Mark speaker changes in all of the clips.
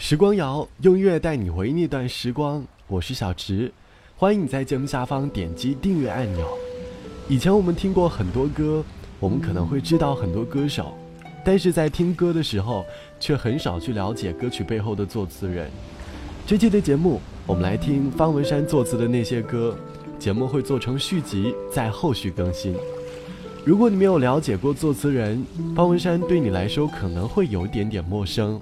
Speaker 1: 时光谣用音乐带你回忆那段时光，我是小池，欢迎你在节目下方点击订阅按钮。以前我们听过很多歌，我们可能会知道很多歌手，但是在听歌的时候，却很少去了解歌曲背后的作词人。这期的节目，我们来听方文山作词的那些歌，节目会做成续集，在后续更新。如果你没有了解过作词人方文山，对你来说可能会有点点陌生。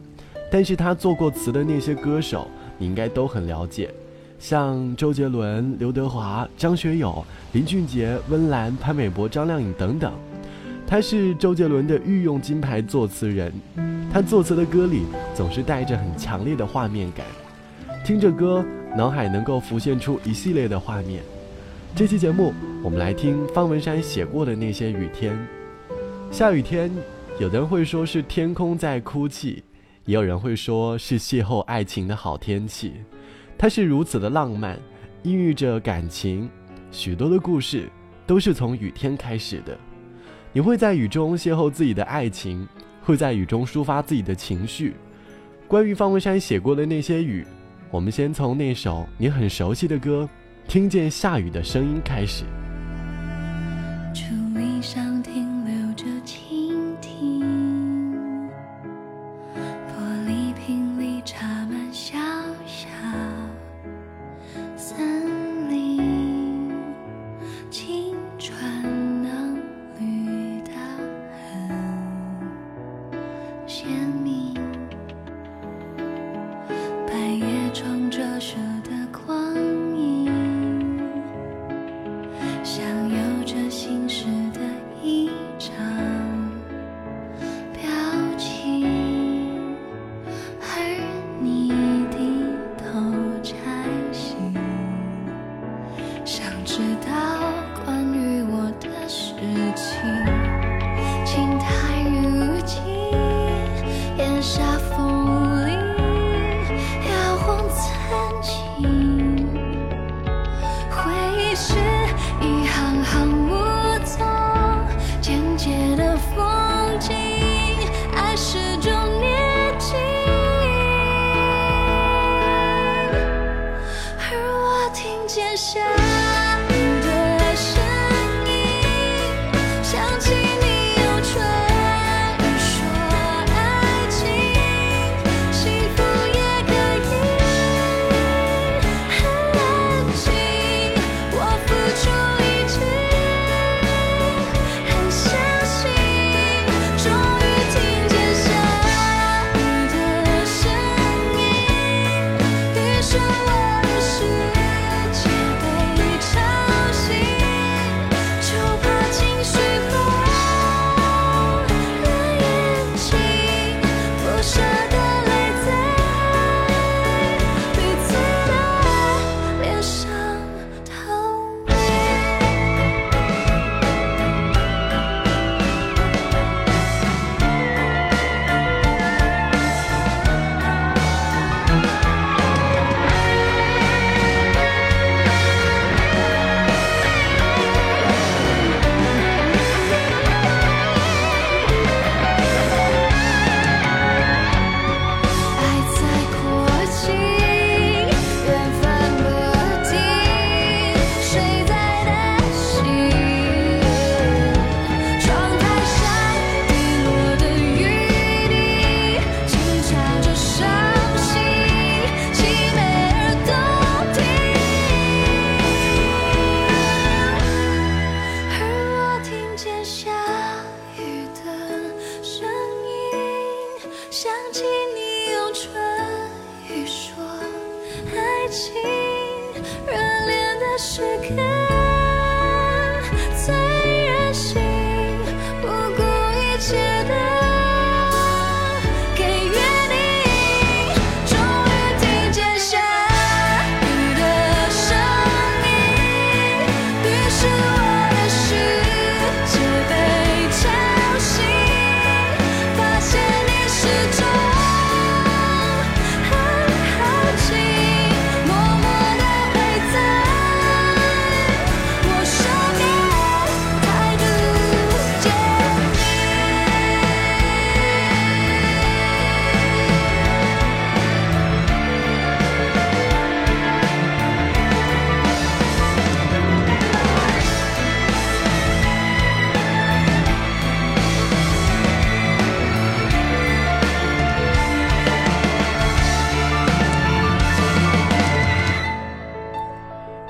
Speaker 1: 但是他做过词的那些歌手，你应该都很了解，像周杰伦、刘德华、张学友、林俊杰、温岚、潘玮柏、张靓颖等等。他是周杰伦的御用金牌作词人，他作词的歌里总是带着很强烈的画面感，听着歌，脑海能够浮现出一系列的画面。这期节目，我们来听方文山写过的那些雨天。下雨天，有的人会说是天空在哭泣。也有人会说是邂逅爱情的好天气，它是如此的浪漫，孕育着感情，许多的故事都是从雨天开始的。你会在雨中邂逅自己的爱情，会在雨中抒发自己的情绪。关于方文山写过的那些雨，我们先从那首你很熟悉的歌《听见下雨的声音》开始。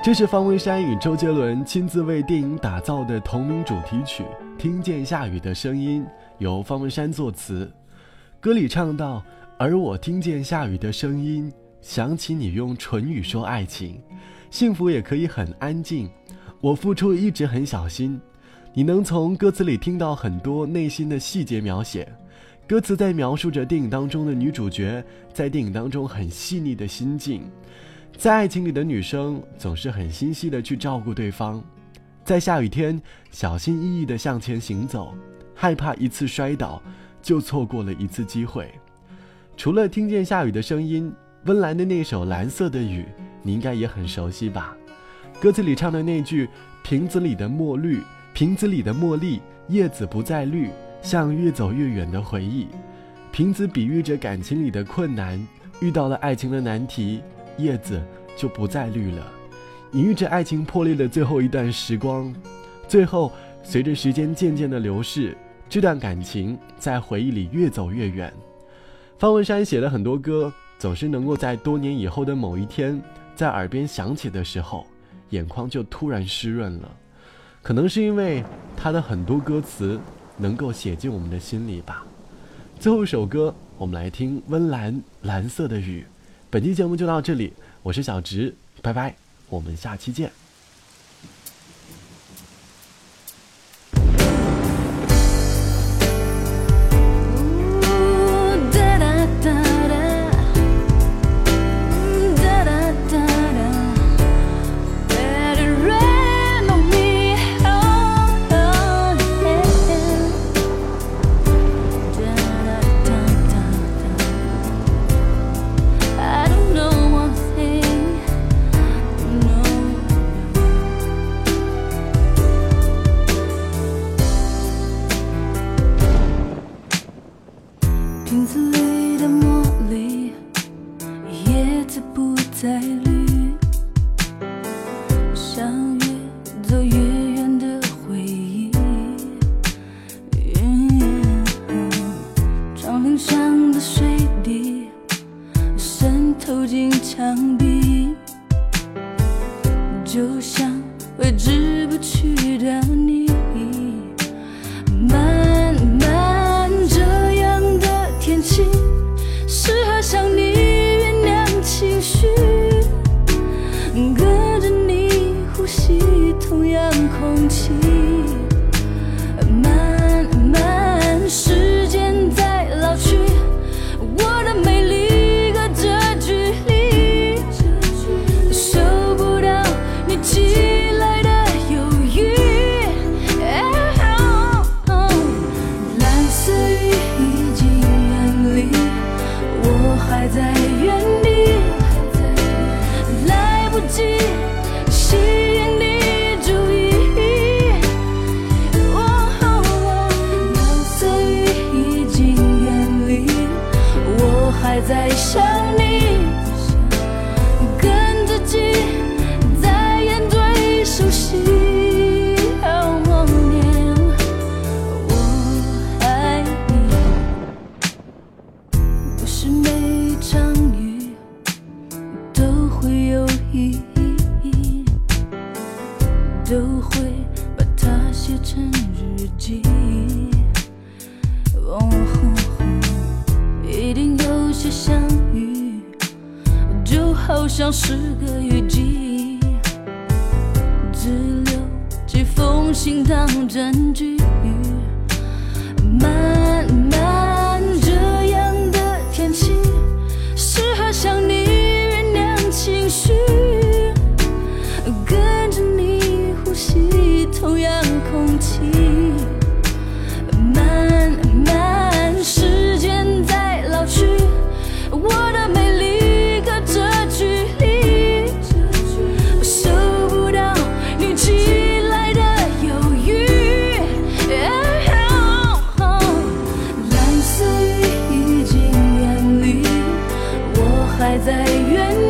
Speaker 1: 这是方文山与周杰伦亲自为电影打造的同名主题曲《听见下雨的声音》，由方文山作词。歌里唱到：“而我听见下雨的声音，想起你用唇语说爱情，幸福也可以很安静。我付出一直很小心。”你能从歌词里听到很多内心的细节描写，歌词在描述着电影当中的女主角在电影当中很细腻的心境。在爱情里的女生总是很心细的去照顾对方，在下雨天小心翼翼的向前行走，害怕一次摔倒就错过了一次机会。除了听见下雨的声音，温岚的那首《蓝色的雨》，你应该也很熟悉吧？歌词里唱的那句“瓶子里的墨绿”。瓶子里的茉莉叶子不再绿，像越走越远的回忆。瓶子比喻着感情里的困难，遇到了爱情的难题，叶子就不再绿了，隐喻着爱情破裂的最后一段时光。最后，随着时间渐渐的流逝，这段感情在回忆里越走越远。方文山写了很多歌，总是能够在多年以后的某一天，在耳边响起的时候，眼眶就突然湿润了。可能是因为他的很多歌词能够写进我们的心里吧。最后一首歌，我们来听温岚《蓝色的雨》。本期节目就到这里，我是小直，拜拜，我们下期见。挥之不去的你。You.
Speaker 2: 好像是个雨季，只留几封信当证据。在原地。